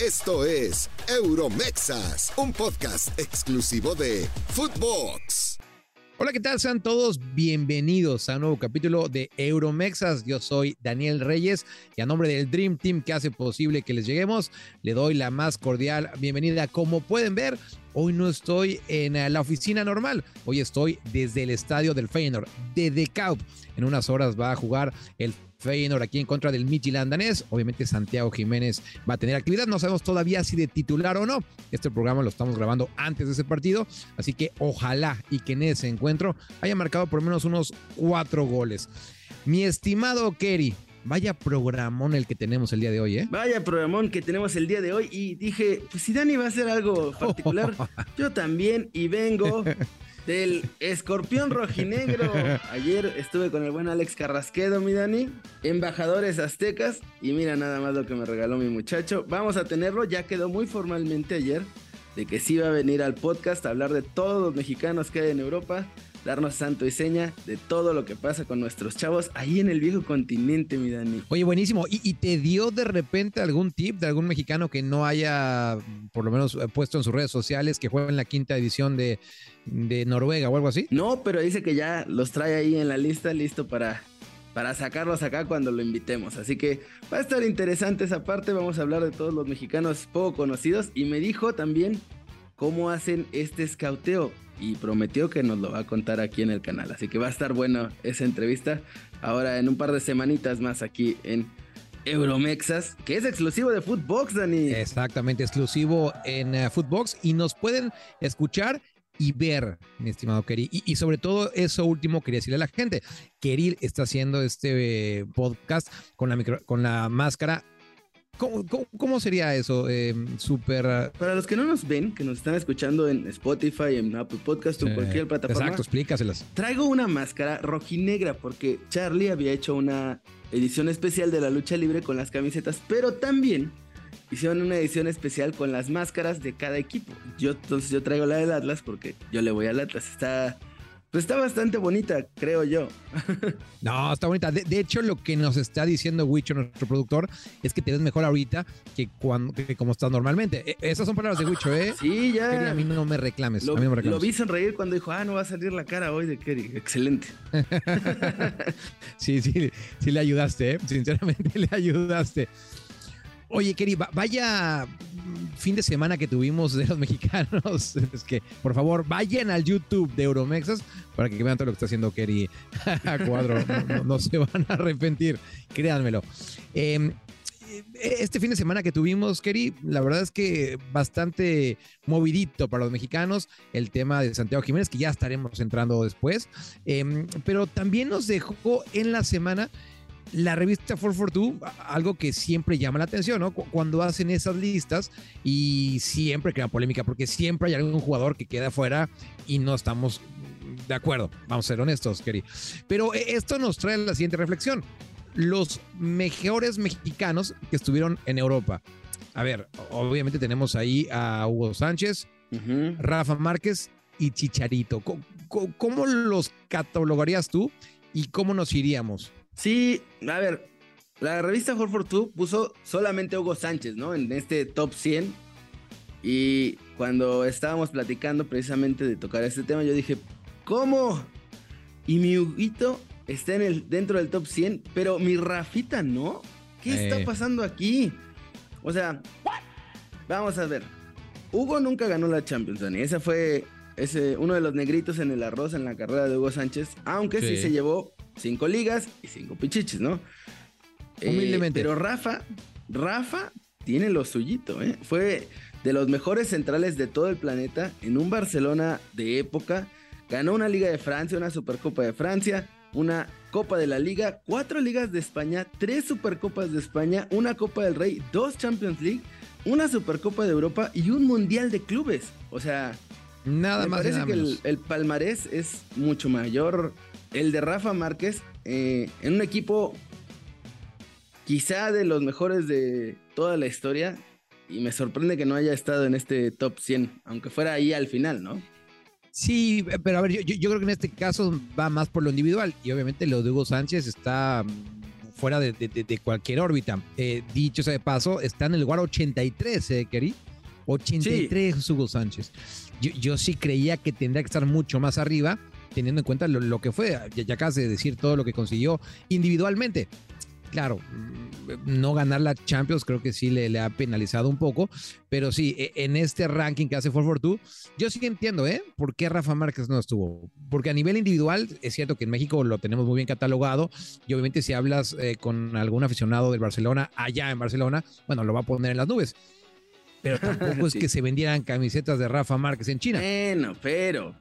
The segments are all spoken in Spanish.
Esto es Euromexas, un podcast exclusivo de Footbox. Hola, ¿qué tal? Sean todos bienvenidos a un nuevo capítulo de Euromexas. Yo soy Daniel Reyes y a nombre del Dream Team que hace posible que les lleguemos, le doy la más cordial bienvenida. Como pueden ver, hoy no estoy en la oficina normal, hoy estoy desde el estadio del Feyenoord de The En unas horas va a jugar el Feyenoord aquí en contra del Midtjylland danés. Obviamente Santiago Jiménez va a tener actividad. No sabemos todavía si de titular o no. Este programa lo estamos grabando antes de ese partido. Así que ojalá y que en ese encuentro haya marcado por lo menos unos cuatro goles. Mi estimado Kerry, Vaya programón el que tenemos el día de hoy, ¿eh? Vaya programón que tenemos el día de hoy. Y dije, pues si Dani va a hacer algo particular, yo también. Y vengo del escorpión rojinegro. Ayer estuve con el buen Alex Carrasquedo, mi Dani, embajadores aztecas, y mira nada más lo que me regaló mi muchacho. Vamos a tenerlo, ya quedó muy formalmente ayer, de que sí va a venir al podcast a hablar de todos los mexicanos que hay en Europa darnos santo y seña de todo lo que pasa con nuestros chavos ahí en el viejo continente, mi Dani. Oye, buenísimo. ¿Y, te dio de repente algún tip de algún mexicano que no haya, por lo menos, puesto en sus redes sociales que juega en la quinta edición de, de Noruega o algo así? No, pero dice que ya los trae ahí en la lista, listo para para sacarlos acá cuando lo invitemos. Así que va a estar interesante esa parte. Vamos a hablar de todos los mexicanos poco conocidos. Y me dijo también cómo hacen este escauteo y prometió que nos lo va a contar aquí en el canal. Así que va a estar bueno esa entrevista ahora en un par de semanitas más aquí en Euromexas, que es exclusivo de Footbox, Dani. Exactamente, exclusivo en uh, Footbox y nos pueden escuchar y ver, mi estimado Kerry. Y, sobre todo eso último quería decirle a la gente. Kerry está haciendo este eh, podcast con la, con la máscara ¿Cómo, sería eso? Eh, super. Ah, Para los que no nos ven, que nos están escuchando en Spotify, en Apple Podcast o cualquier plataforma. Exacto, explícaselas. Traigo una máscara rojinegra porque Charlie había hecho una edición especial de la lucha libre con las camisetas, pero también hicieron una edición especial con las máscaras de cada equipo. Yo entonces yo traigo la del Atlas porque yo le voy al Atlas. Está pues está bastante bonita, creo yo. no, está bonita. De, hecho, lo que nos está diciendo Wicho, nuestro productor, es que te ves mejor ahorita que, cuando, que como estás normalmente. E, esas son palabras de Wicho, ¿eh? Sí, ya. a mí no me reclames. Lo, a mí no me reclames. lo vi sonreír cuando dijo, ah, no va a salir la cara hoy de Kerry. Excelente. sí, sí, sí le ayudaste, ¿eh? Sinceramente le ayudaste. Oye, Kerry, vaya fin de semana que tuvimos de los mexicanos. Es que, por favor, vayan al YouTube de Euromexas para que vean todo lo que está haciendo Kerry a cuadro. No, se van a arrepentir, créanmelo. Em, este fin de semana que tuvimos, Kerry, la verdad es que bastante movidito para los mexicanos. El tema de Santiago Jiménez, que ya estaremos entrando después. Em, pero también nos dejó en la semana la revista 442, algo que siempre llama la atención, ¿no? Cuando hacen esas listas y siempre crean polémica, porque siempre hay algún jugador que queda fuera y no estamos de acuerdo, vamos a ser honestos, Kerry. Pero eh, esto nos trae la siguiente reflexión. Los mejores mexicanos que estuvieron en Europa. A ver, obviamente tenemos ahí a Hugo Sánchez, Rafa Márquez y Chicharito. ¿Cómo, los catalogarías tú y cómo nos iríamos? Sí, a ver, la revista 442 puso solamente Hugo Sánchez, ¿no? En este top 100. Y cuando estábamos platicando precisamente de tocar este tema, yo dije, ¿cómo? Y mi Huguito está en el, dentro del top 100, pero mi Rafita no. ¿Qué está pasando aquí? O sea, vamos a ver. Hugo nunca ganó la Champions, Dani. Ese fue ese, uno de los negritos en el arroz en la carrera de Hugo Sánchez, aunque sí se llevó cinco ligas y cinco pichiches, ¿no? Eh, Humildemente. pero Rafa, Rafa tiene lo suyito, ¿eh? Fue de los mejores centrales de todo el planeta en un Barcelona de época. Ganó una Liga de Francia, una Supercopa de Francia, una Copa de la Liga, cuatro Ligas de España, tres Supercopas de España, una Copa del Rey, dos Champions League, una Supercopa de Europa y un Mundial de Clubes. O sea, nada me más. Parece que el, el, palmarés es mucho mayor el de Rafa Márquez eh, en un equipo quizá de los mejores de toda la historia. Y me sorprende que no haya estado en este top 100, aunque fuera ahí al final, ¿no? Sí, pero a ver, yo, creo que en este caso va más por lo individual. Y obviamente lo de Hugo Sánchez está mm, fuera de, cualquier órbita. Eh, dicho sea de paso, está en el lugar 83, ¿eh, Kerry? 83 Hugo Sánchez. Yo, sí creía que tendría que estar mucho más arriba, teniendo en cuenta lo, que fue. Ya, ya acabas de decir todo lo que consiguió individualmente claro, mm, no ganar la Champions creo que sí le, ha penalizado un poco, pero sí, e, en este ranking que hace 442, yo sí entiendo, ¿eh? ¿Por qué Rafa Márquez no estuvo? Porque a nivel individual, es cierto que en México lo tenemos muy bien catalogado y obviamente si hablas eh, con algún aficionado del Barcelona, allá en Barcelona, bueno, lo va a poner en las nubes. Pero tampoco es que se vendieran camisetas de Rafa Márquez en China. Bueno, pero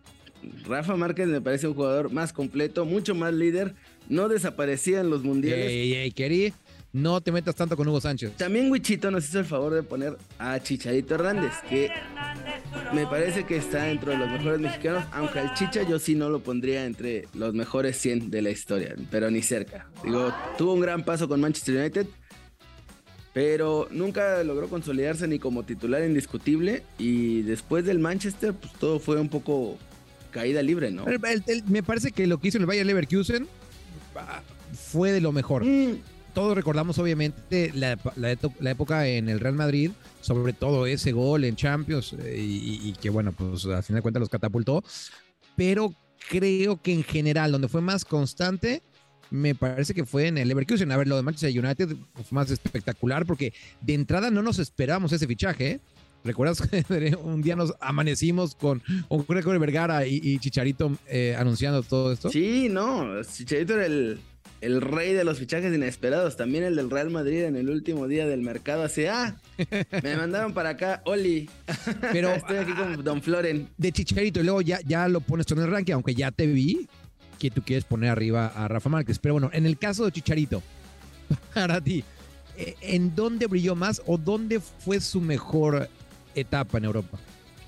Rafa Márquez me parece un jugador más completo, mucho más líder no desaparecía en los mundiales. Ey, ey, querí, no te metas tanto con Hugo Sánchez. También Wichito nos hizo el favor de poner a Chicharito Hernández, que me parece que está dentro de los mejores mexicanos, aunque al Chicha yo sí no lo pondría entre los mejores 100 de la historia, pero ni cerca. Digo, tuvo un gran paso con Manchester United, pero nunca logró consolidarse ni como titular indiscutible y después del Manchester, pues todo fue un poco caída libre, ¿no? me parece que lo que hizo en el Bayern Leverkusen fue de lo mejor. Mm. Todos recordamos obviamente la, época en el Real Madrid, sobre todo ese gol en Champions eh, y, que bueno, pues al final de cuentas los catapultó, pero creo que en general donde fue más constante me parece que fue en el Leverkusen. A ver, lo de Manchester United fue más espectacular porque de entrada no nos esperábamos ese fichaje. ¿eh? ¿Recuerdas que un día nos amanecimos con un récord de Vergara y, Chicharito eh, anunciando todo esto? Sí, no, Chicharito era el, el, rey de los fichajes inesperados, también el del Real Madrid en el último día del mercado. Así, ah, me mandaron para acá, Oli. Pero estoy aquí con ah, Don Floren. De Chicharito y luego ya, ya lo pones tú en el ranking, aunque ya te vi que tú quieres poner arriba a Rafa Márquez. Pero bueno, en el caso de Chicharito, para ti, eh, ¿en dónde brilló más o dónde fue su mejor etapa en Europa.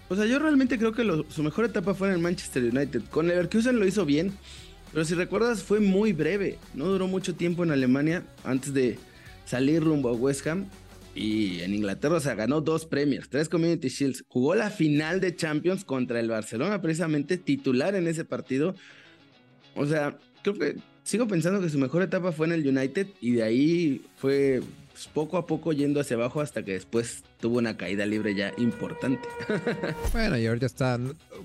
O sea, yo realmente creo que su mejor etapa fue en el Manchester United. Con Leverkusen lo hizo bien, pero si recuerdas fue muy breve. No duró mucho tiempo en Alemania antes de salir rumbo a West Ham. Y en Inglaterra, o sea, ganó dos premios, tres Community Shields. Jugó la final de Champions contra el Barcelona, precisamente titular en ese partido. O sea, creo que sigo pensando que su mejor etapa fue en el United y de ahí fue pues, poco a poco yendo hacia abajo hasta que después tuvo una caída libre ya importante. bueno, y ahorita está.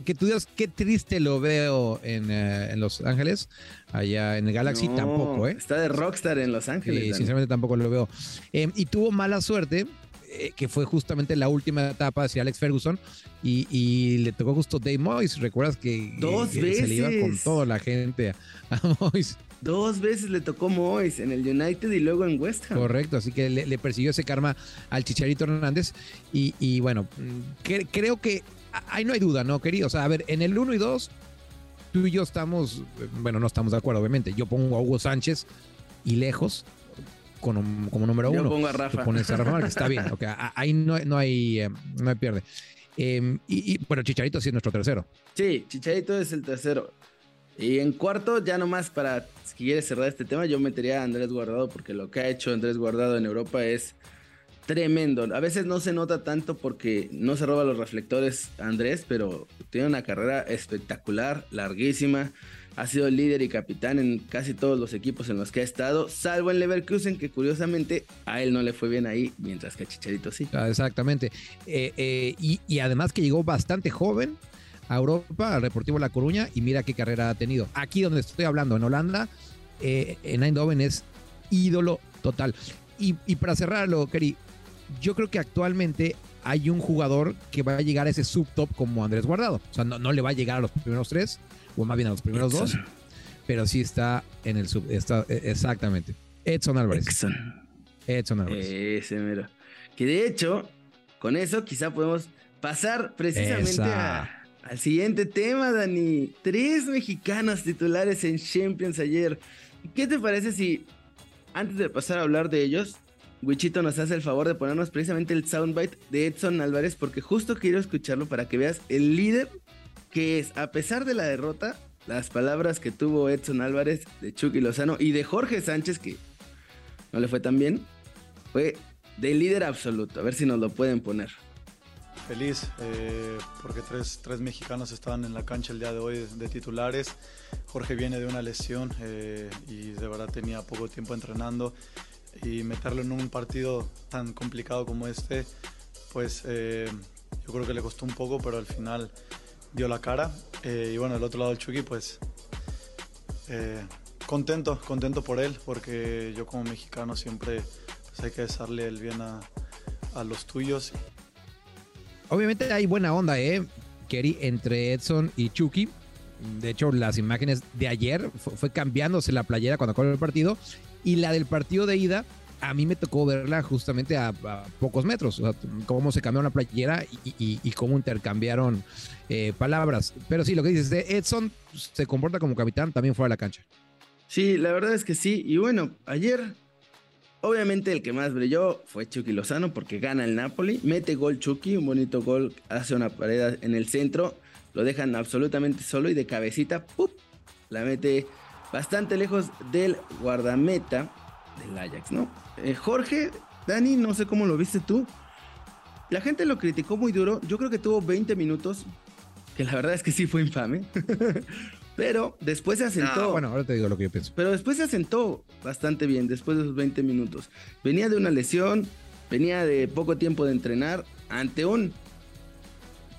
Que tú digas qué triste lo veo en, eh, Los Ángeles. Allá en el Galaxy tampoco, ¿eh? Está de rockstar en Los Ángeles. Sí, sinceramente tampoco lo veo. Em, y tuvo mala suerte. Eh, que fue justamente la última etapa hacia Alex Ferguson y, le tocó justo Dave Moyes. ¿Recuerdas que, Dos veces. se le iba con toda la gente a Moyes? Dos veces le tocó Moyes en el United y luego en West Ham. Correcto, así que le, persiguió ese karma al Chicharito Hernández. Y, bueno, creo que ahí no hay duda, ¿no, querido? O sea, a ver, en el 1 y 2, tú y yo estamos, bueno, no estamos de acuerdo, obviamente. Yo pongo a Hugo Sánchez y lejos. Como, número uno. Yo pongo a Rafa. pones a Rafa, está bien. ahí no, no, hay, eh, no hay pierde. Em, y, y, bueno, Chicharito sí es nuestro tercero. Sí, Chicharito es el tercero. Y en cuarto, ya nomás para, si quieres cerrar este tema, yo metería a Andrés Guardado porque lo que ha hecho Andrés Guardado en Europa es tremendo. A veces no se nota tanto porque no se roba los reflectores Andrés, pero tiene una carrera espectacular, larguísima. Ha sido líder y capitán en casi todos los equipos en los que ha estado, salvo en Leverkusen, que curiosamente a él no le fue bien ahí, mientras que a Chicharito sí. Ah, exactamente. Eh, eh, y además que llegó bastante joven, a Europa, al Deportivo La Coruña, y mira qué carrera ha tenido. Aquí donde estoy hablando, en Holanda, eh, en Eindhoven es ídolo total. Y, para cerrarlo, Keri, yo creo que actualmente hay un jugador que va a llegar a ese subtop como Andrés Guardado. O sea, no, le va a llegar a los primeros tres, o más bien a los primeros dos, pero sí está en el sub. Está, e, exactamente. Edson Álvarez. Edson. Edson Álvarez. Ese mero. Que de hecho, con eso quizá podemos pasar precisamente a al siguiente tema, Dani. Tres mexicanos titulares en Champions ayer. ¿Qué te parece si, antes de pasar a hablar de ellos, Wichito nos hace el favor de ponernos precisamente el soundbite de Edson Álvarez? Porque justo quiero escucharlo para que veas el líder que es, a pesar de la derrota, las palabras que tuvo Edson Álvarez de Chucky Lozano y de Jorge Sánchez, que no le fue tan bien, fue de líder absoluto. A ver si nos lo pueden poner. Feliz eh, porque tres, tres, mexicanos estaban en la cancha el día de hoy de titulares. Jorge viene de una lesión eh, y de verdad tenía poco tiempo entrenando y meterlo en un partido tan complicado como este, pues eh, yo creo que le costó un poco, pero al final dio la cara. y bueno, del otro lado el Chucky, pues contento, contento por él, porque yo como mexicano siempre pues, hay que desearle el bien a, a los tuyos. Obviamente hay buena onda, ¿eh? Kerry, entre Edson y Chucky. De hecho, las imágenes de ayer fue, cambiándose la playera cuando acabó el partido. Y la del partido de ida, a mí me tocó verla justamente a, pocos metros. O sea, cómo se cambió la playera y, cómo intercambiaron eh, palabras. Pero sí, lo que dices Edson se comporta como capitán también fuera de la cancha. Sí, la verdad es que sí. Y bueno, ayer Obviamente el que más brilló fue Chucky Lozano porque gana el Napoli, mete gol Chucky, un bonito gol, hace una pared en el centro, lo dejan absolutamente solo y de cabecita, la mete bastante lejos del guardameta del Ajax, ¿no? Eh, Jorge, Dani, no sé cómo lo viste tú. La gente lo criticó muy duro, yo creo que tuvo 20 minutos, que la verdad es que sí fue infame. Pero después se asentó. bueno, ahora te digo lo que yo pienso. Pero después se asentó bastante bien, después de esos 20 minutos. Venía de una lesión, venía de poco tiempo de entrenar, ante un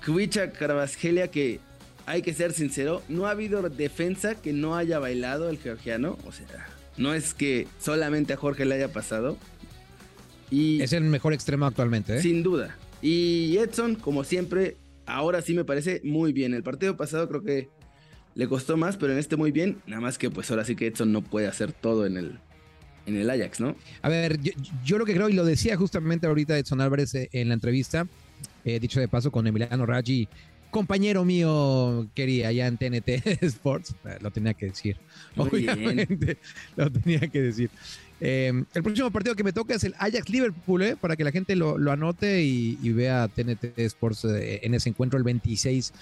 Kvicha Carvajal que hay que ser sincero, no ha habido defensa que no haya bailado el georgiano. O sea, no es que solamente a Jorge le haya pasado. Y es el mejor extremo actualmente, ¿eh? Sin duda. Y Edson, como siempre, ahora sí me parece muy bien. El partido pasado creo que le costó más, pero en este muy bien. Nada más que pues ahora sí que Edson no puede hacer todo en el, en el Ajax, ¿no? A ver, yo, lo que creo, y lo decía justamente ahorita Edson Álvarez eh, en la entrevista, eh, dicho de paso con Emiliano Raggi, compañero mío, quería allá en TNT Sports, eh, lo tenía que decir. Obviamente, lo tenía que decir. el próximo partido que me toca es el Ajax Liverpool, para que la gente lo, anote y, y, vea TNT Sports en ese encuentro el 26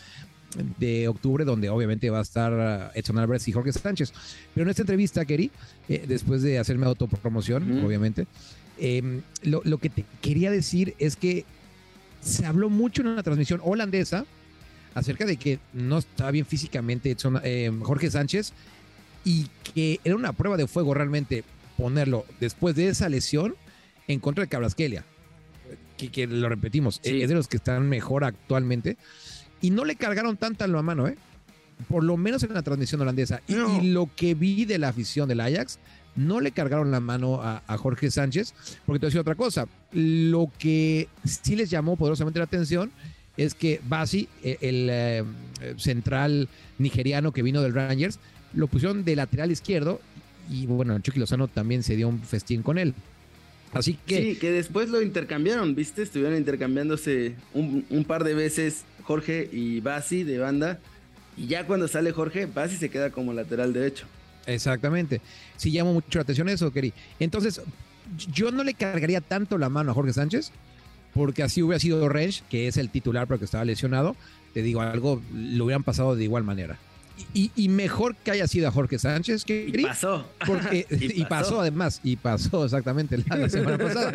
de octubre, donde obviamente va a estar uh, Edson Álvarez y Jorge Sánchez. Pero en esta entrevista, Kerry, eh, después de hacerme autopromoción, obviamente, em, lo, que te quería decir es que se habló mucho en una transmisión holandesa acerca de que no estaba bien físicamente em, Jorge Sánchez y que era una prueba de fuego realmente ponerlo después de esa lesión en contra de Cabrasquelia. Que, que lo repetimos, es de los que están mejor actualmente y no le cargaron tanta la mano, ¿eh? Por lo menos en la transmisión holandesa. Y, lo que vi de la afición del Ajax, no le cargaron la mano a, Jorge Sánchez, porque te voy a decir otra cosa. Lo que sí les llamó poderosamente la atención es que Basi, eh, el eh, central nigeriano que vino del Rangers, lo pusieron de lateral izquierdo y bueno, Chucky Lozano también se dio un festín con él. Así que. Sí, que después lo intercambiaron, ¿viste? Estuvieron intercambiándose un, un par de veces Jorge y Basi de banda. Y ya cuando sale Jorge, Basi se queda como lateral derecho. Exactamente. Sí llamó mucho la atención eso, Keri. Entonces, yo no le cargaría tanto la mano a Jorge Sánchez, porque así hubiera sido Rensch, que es el titular porque estaba lesionado. Te digo algo, lo hubieran pasado de igual manera. Y, mejor que haya sido a Jorge Sánchez que y pasó. Porque, y, pasó. además, y pasó exactamente la, semana pasada.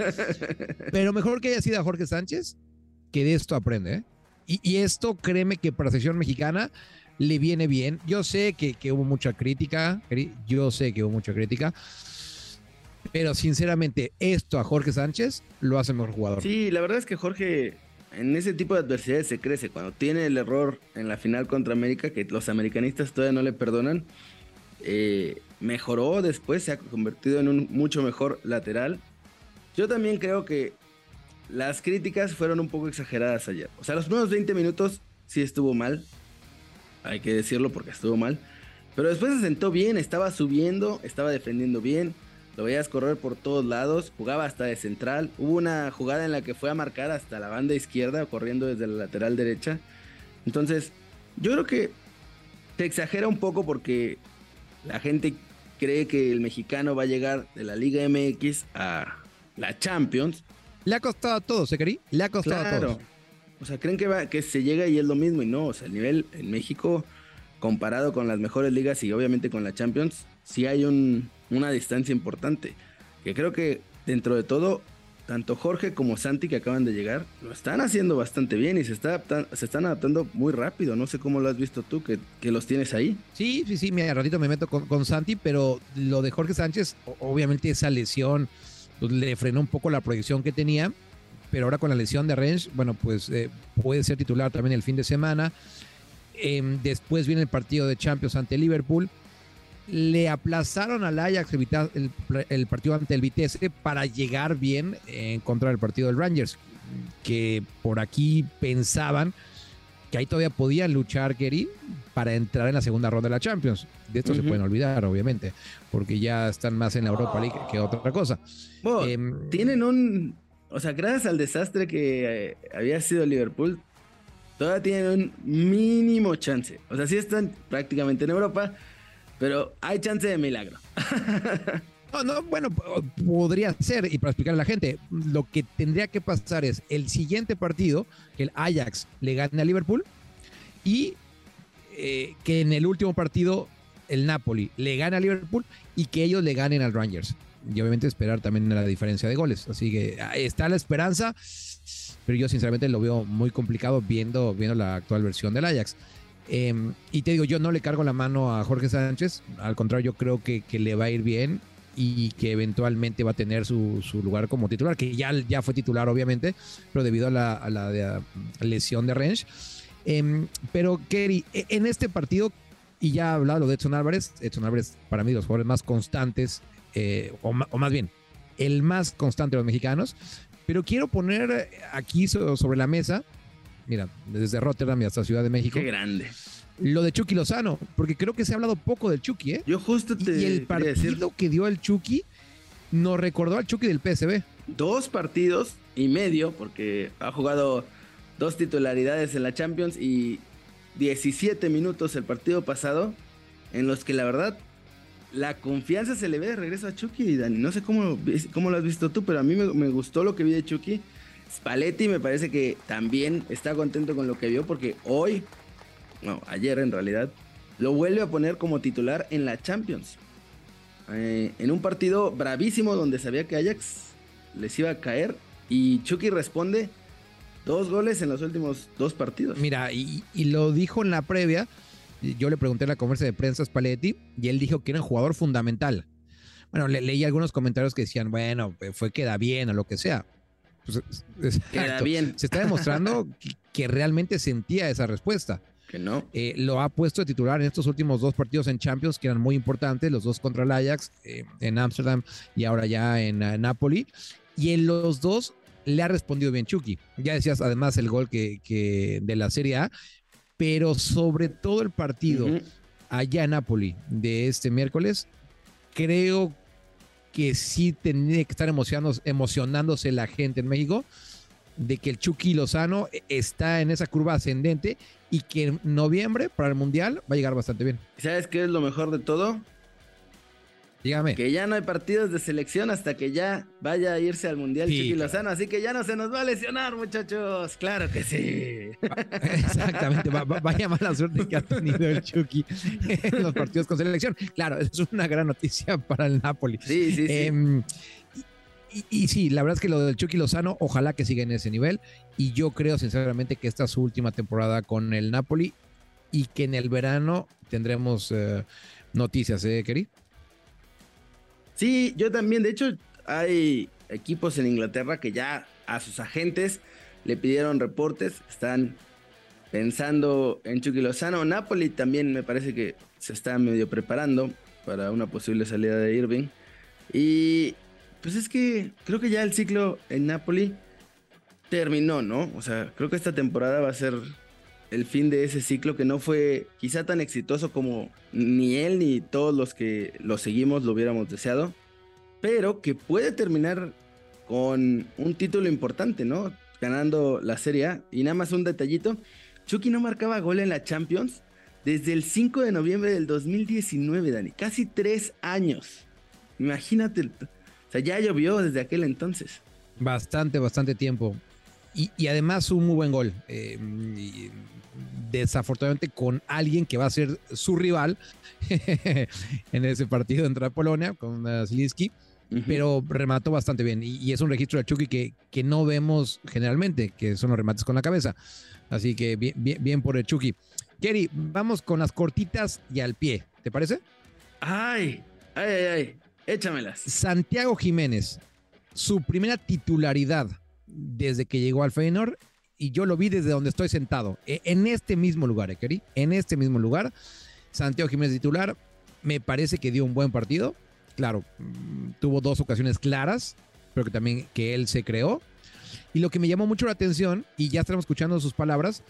Pero mejor que haya sido a Jorge Sánchez que de esto aprende. ¿eh? Y, esto, créeme que para la sección mexicana le viene bien. Yo sé que, hubo mucha crítica, yo sé que hubo mucha crítica, pero sinceramente esto a Jorge Sánchez lo hace mejor jugador. Sí, la verdad es que Jorge en ese tipo de adversidades se crece. Cuando tiene el error en la final contra América, que los americanistas todavía no le perdonan, eh, mejoró después, se ha convertido en un mucho mejor lateral. Yo también creo que las críticas fueron un poco exageradas ayer. O sea, los primeros 20 minutos sí estuvo mal. Hay que decirlo porque estuvo mal. Pero después se sentó bien, estaba subiendo, estaba defendiendo bien. Lo veías correr por todos lados, jugaba hasta de central. Hubo una jugada en la que fue a marcar hasta la banda izquierda, corriendo desde la lateral derecha. Entonces, yo creo que se exagera un poco porque la gente cree que el mexicano va a llegar de la Liga MX a la Champions le ha costado a todos, ¿se querí? Le ha costado a todos. O sea, creen que, va, que se llega y es lo mismo y no. O sea, el nivel en México, comparado con las mejores ligas y obviamente con la Champions, sí hay una distancia importante. Que creo que dentro de todo, tanto Jorge como Santi que acaban de llegar, lo están haciendo bastante bien y se, está se están adaptando muy rápido. No sé cómo lo has visto tú, que, que los tienes ahí. Sí, sí, sí, mira, ratito me meto con, con, Santi, pero lo de Jorge Sánchez, obviamente esa lesión pues, le frenó un poco la proyección que tenía, pero ahora con la lesión de Range, bueno, pues eh, puede ser titular también el fin de semana. Eh, después viene el partido de Champions ante Liverpool le aplazaron al Ajax el, el, partido ante el Vitesse para llegar bien en contra del partido del Rangers, que por aquí pensaban que ahí todavía podían luchar, Kerry, para entrar en la segunda ronda de la Champions. De esto se pueden olvidar, obviamente, porque ya están más en la Europa League que otra cosa. Em, tienen un, o sea, gracias al desastre que eh, había sido Liverpool, todavía tienen un mínimo chance. O sea, sí están prácticamente en Europa, pero hay chance de milagro. No, no, bueno, podría ser, y para explicar a la gente, lo que tendría que pasar es el siguiente partido, que el Ajax le gane a Liverpool, y eh, que en el último partido el Napoli le gane a Liverpool y que ellos le ganen al Rangers. Y obviamente esperar también la diferencia de goles. Así que está la esperanza, pero yo sinceramente lo veo muy complicado viendo, viendo la actual versión del Ajax. Em, y te digo, yo no le cargo la mano a Jorge Sánchez, al contrario, yo creo que le va a ir bien y que eventualmente va a tener su, su, lugar como titular, que ya, ya fue titular obviamente, pero debido a la, a la, lesión de Range. Em, pero Kerry, e, en este partido, y ya ha hablado de Edson Álvarez, Edson Álvarez para mí los jugadores más constantes, eh, o, o, más bien, el más constante de los mexicanos, pero quiero poner aquí sobre la mesa mira, desde Rotterdam hasta Ciudad de México. Qué grande. Lo de Chucky Lozano, porque creo que se ha hablado poco del Chucky, ¿eh? Yo justo te. Y el partido que dio el Chucky nos recordó al Chucky del PSB. Dos partidos y medio, porque ha jugado dos titularidades en la Champions y 17 minutos el partido pasado, en los que la verdad la confianza se le ve de regreso a Chucky, Dani. No sé cómo, cómo lo has visto tú, pero a mí me, me gustó lo que vi de Chucky. Spalletti me parece que también está contento con lo que vio porque hoy, no, ayer en realidad, lo vuelve a poner como titular en la Champions. Eh, en un partido bravísimo donde sabía que Ajax les iba a caer y Chucky responde dos goles en los últimos dos partidos. Mira, y, lo dijo en la previa, yo le pregunté en la conversa de prensa a Spalletti y él dijo que era un jugador fundamental. Bueno, le, leí algunos comentarios que decían, bueno, fue queda bien o lo que sea. Pues, Queda bien. Se está demostrando que, realmente sentía esa respuesta. Que no. Eh, lo ha puesto de titular en estos últimos dos partidos en Champions que eran muy importantes, los dos contra el Ajax eh, en Ámsterdam y ahora ya en Napoli. Y en los dos le ha respondido bien Chucky. Ya decías además el gol que, de la Serie A, pero sobre todo el partido allá en Napoli de este miércoles, creo que sí tenía que estar emocionándose la gente en México de que el Chucky Lozano está en esa curva ascendente y que en noviembre para el Mundial va a llegar bastante bien. ¿Sabes qué es lo mejor de todo? Dígame. Que ya no hay partidos de selección hasta que ya vaya a irse al Mundial Chucky Lozano, así que ya no se nos va a lesionar, muchachos. Claro que sí. Exactamente, vaya mala suerte que ha tenido el Chucky en los partidos con selección. Claro, es una gran noticia para el Napoli. Sí, sí, sí. Em, y, sí, la verdad es que lo del Chucky Lozano, ojalá que siga en ese nivel. Y yo creo sinceramente que esta es su última temporada con el Napoli y que en el verano tendremos eh, noticias, ¿eh, Keri? Sí, yo también. De hecho, hay equipos en Inglaterra que ya a sus agentes le pidieron reportes. Están pensando en Chucky Lozano. Napoli también me parece que se está medio preparando para una posible salida de Irving. Y pues es que creo que ya el ciclo en Napoli terminó, ¿no? O sea, creo que esta temporada va a ser el fin de ese ciclo que no fue quizá tan exitoso como ni él ni todos los que lo seguimos lo hubiéramos deseado, pero que puede terminar con un título importante, ¿no? Ganando la Serie A. Y nada más un detallito, Chucky no marcaba gol en la Champions desde el 5 de noviembre del 2019, Dani. Casi tres años. Imagínate, sea, ya llovió desde aquel entonces. Bastante, bastante tiempo. Y, además un muy buen gol. Eh, desafortunadamente con alguien que va a ser su rival en ese partido entre Polonia, con Zielinski. pero remató bastante bien. Y, es un registro de Chucky que, que no vemos generalmente, que son los remates con la cabeza. Así que bien, bien, por el Chucky. Kerry, vamos con las cortitas y al pie. ¿Te parece? Ay, ay, ay, ay. Échamelas. Santiago Jiménez, su primera titularidad desde que llegó al Feyenoord y yo lo vi desde donde estoy sentado, e, en este mismo lugar, ¿eh, Kerry, en este mismo lugar. Santiago Jiménez titular, me parece que dio un buen partido. Claro, mm, tuvo dos ocasiones claras, pero que también que él se creó. Y lo que me llamó mucho la atención, y ya estamos escuchando sus palabras,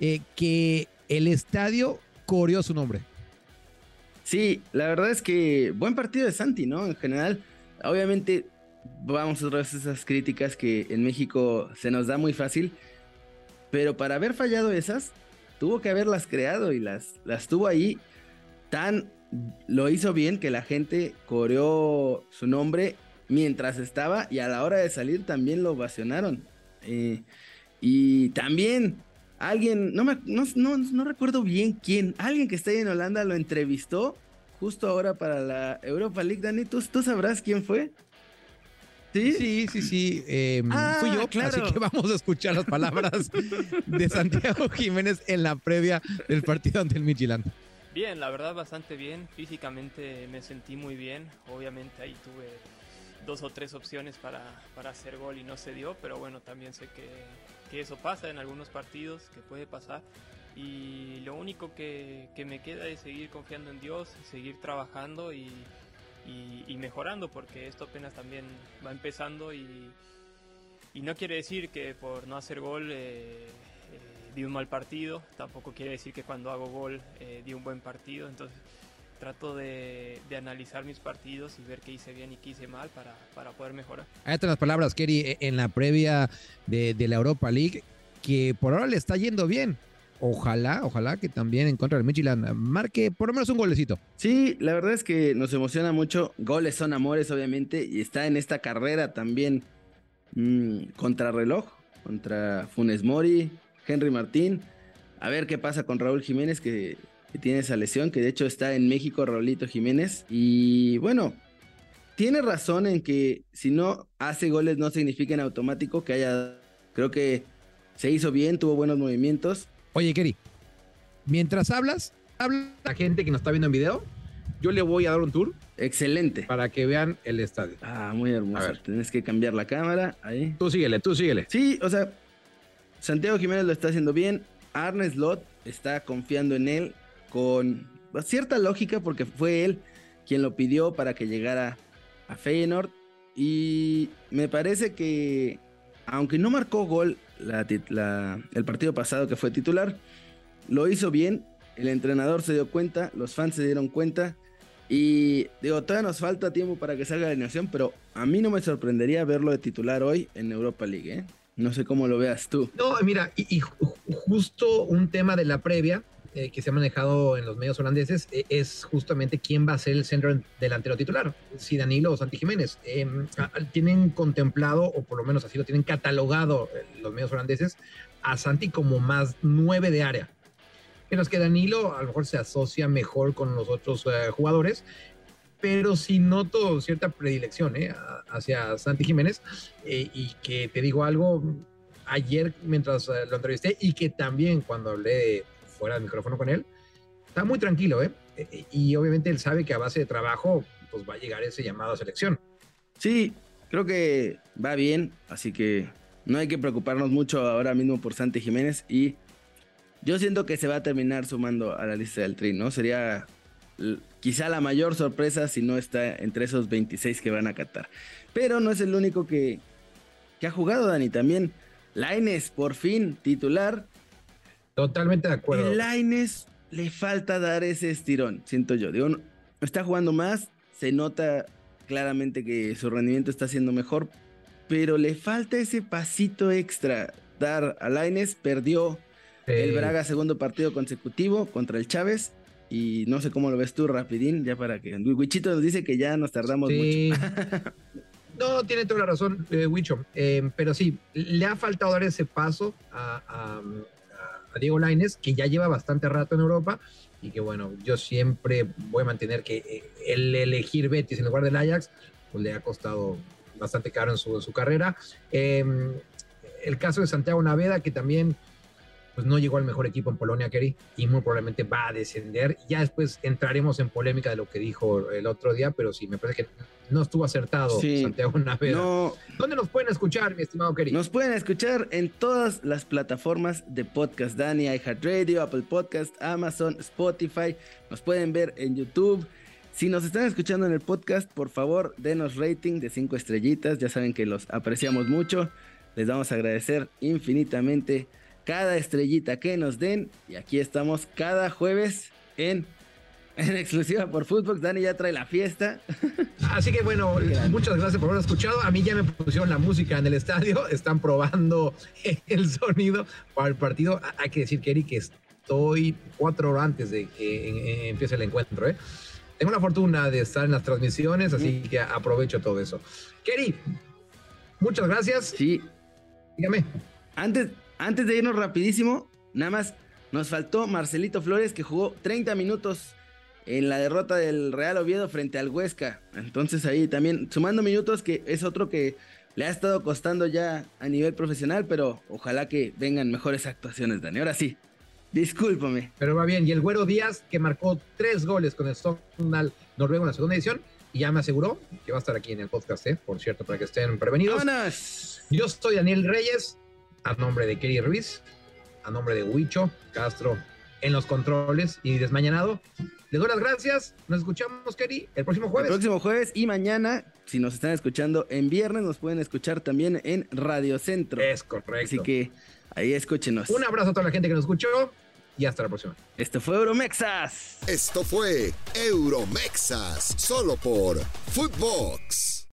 eh, que el estadio coreó su nombre. Sí, la verdad es que buen partido de Santi, ¿no? En general, obviamente vamos otra vez esas críticas que en México se nos da muy fácil, pero para haber fallado esas, tuvo que haberlas creado y las, las tuvo ahí tan lo hizo bien que la gente coreó su nombre mientras estaba y a la hora de salir también lo ovacionaron. Eh, y también alguien, no, me, no, recuerdo bien quién, alguien que está ahí en Holanda lo entrevistó justo ahora para la Europa League. Dani, ¿tú, sabrás quién fue? Sí, sí, sí, sí. Em, ah, fui yo, claro. así que vamos a escuchar las palabras de Santiago Jiménez en la previa del partido ante el Midtjylland. Bien, la verdad bastante bien. Físicamente me sentí muy bien. Obviamente ahí tuve dos o tres opciones para, para hacer gol y no se dio, pero bueno, también sé que, que, eso pasa en algunos partidos, que puede pasar. Y lo único que, me queda es seguir confiando en Dios, seguir trabajando y, mejorando, porque esto apenas también va empezando y, no quiere decir que por no hacer gol... Eh, di un mal partido, tampoco quiere decir que cuando hago gol eh, di un buen partido, entonces trato de, analizar mis partidos y ver qué hice bien y qué hice mal para, para poder mejorar. Ahí están las palabras, Kerry, e, en la previa de, la Europa League, que por ahora le está yendo bien. Ojalá, ojalá que también en contra del Michelin marque por lo menos un golecito. Sí, la verdad es que nos emociona mucho. Goles son amores, obviamente, y está en esta carrera también mmm, contra reloj, contra Funes Mori, Henry Martín. A ver qué pasa con Raúl Jiménez, que, tiene esa lesión, que de hecho está en México, Raulito Jiménez. Y bueno, tiene razón en que si no hace goles no significa en automático que haya... Creo que se hizo bien, tuvo buenos movimientos. Oye, Keri, mientras hablas, habla la gente que nos está viendo en video. Yo le voy a dar un tour. Excelente. Para que vean el estadio. Ah, muy hermoso. Tienes que cambiar la cámara. Ahí. Tú síguele, tú síguele. Sí, o sea, Santiago Jiménez lo está haciendo bien. Arne Slot está confiando en él con cierta lógica porque fue él quien lo pidió para que llegara a Feyenoord. Y me parece que, aunque no marcó gol el partido pasado que fue titular, lo hizo bien. El entrenador se dio cuenta, los fans se dieron cuenta. Y digo, todavía nos falta tiempo para que salga la alineación, pero a mí no me sorprendería verlo de titular hoy en Europa League. ¿eh? No sé cómo lo veas tú. No, mira, y, justo un tema de la previa eh, que se ha manejado en los medios holandeses eh, es justamente quién va a ser el centro delantero titular, si Danilo o Santi Jiménez. Em, tienen contemplado, o por lo menos así lo tienen catalogado eh, los medios holandeses, a Santi como más nueve de área. Menos que Danilo a lo mejor se asocia mejor con los otros jugadores, pero sí noto cierta predilección hacia Santi Jiménez y que te digo algo ayer mientras lo entrevisté y que también cuando hablé fuera del micrófono con él, está muy tranquilo, ¿eh? Y obviamente él sabe que a base de trabajo pues va a llegar ese llamado a selección. Sí, creo que va bien, así que no hay que preocuparnos mucho ahora mismo por Santi Jiménez y yo siento que se va a terminar sumando a la lista del tri, ¿no? Sería quizá la mayor sorpresa si no está entre esos 26 que van a Qatar. Pero no es el único que, que ha jugado, Dani. También Laines, por fin, titular. Totalmente de acuerdo. Laines le falta dar ese estirón, siento yo. Digo, está jugando más, se nota claramente que su rendimiento está siendo mejor, pero le falta ese pasito extra. Dar a Laines, perdió el Braga segundo partido consecutivo contra el Chávez y no sé cómo lo ves tú, rapidín, ya para que... Wichito nos dice que ya nos tardamos mucho. no, tiene toda la razón, eh, Wicho. Eh, pero sí, le ha faltado dar ese paso a, Diego Laines, que ya lleva bastante rato en Europa. Y que bueno, yo siempre voy a mantener que eh, el elegir Betis en lugar del Ajax pues, le ha costado bastante caro en su, su carrera. Em, el caso de Santiago Naveda, que también pues no llegó al mejor equipo en Polonia, Kerry, y muy probablemente va a descender. Ya después entraremos en polémica de lo que dijo el otro día, pero sí, me parece que no estuvo acertado Santiago Naveda. ¿Dónde nos pueden escuchar, mi estimado Kerry? Nos pueden escuchar en todas las plataformas de podcast, Dani, iHeartRadio, Apple Podcast, Amazon, Spotify. Nos pueden ver en YouTube. Si nos están escuchando en el podcast, por favor, denos rating de cinco estrellitas. Ya saben que los apreciamos mucho. Les vamos a agradecer infinitamente cada estrellita que nos den. Y aquí estamos cada jueves en, en exclusiva por Footbox. Dani ya trae la fiesta. Así que bueno, muchas gracias por haber escuchado. A mí ya me pusieron la música en el estadio. Están probando el sonido para el partido. Hay que decir, Kerry, que estoy cuatro horas antes de que empiece el encuentro. ¿eh? Tengo la fortuna de estar en las transmisiones, así que aprovecho todo eso. Kerry, muchas gracias. Sí. Dígame. Antes, antes de irnos rapidísimo, nada más nos faltó Marcelito Flores que jugó 30 minutos en la derrota del Real Oviedo frente al Huesca. Entonces ahí también sumando minutos que es otro que le ha estado costando ya a nivel profesional, pero ojalá que vengan mejores actuaciones, Dani. Ahora sí, discúlpame. Pero va bien. Y el Güero Díaz, que marcó tres goles con el Sogndal Noruego en la segunda edición, y ya me aseguró que va a estar aquí en el podcast, ¿eh? por cierto, para que estén prevenidos. ¡Vámonos! Yo soy Daniel Reyes a nombre de Kerry Ruiz, a nombre de Huicho Castro en los controles y desmañanado. Les doy las gracias. Nos escuchamos, Kerry, el próximo jueves. El próximo jueves y mañana, si nos están escuchando en viernes, nos pueden escuchar también en Radio Centro. Es correcto. Así que ahí escúchenos. Un abrazo a toda la gente que nos escuchó y hasta la próxima. Esto fue Euromexas. Esto fue Euromexas, solo por Footbox.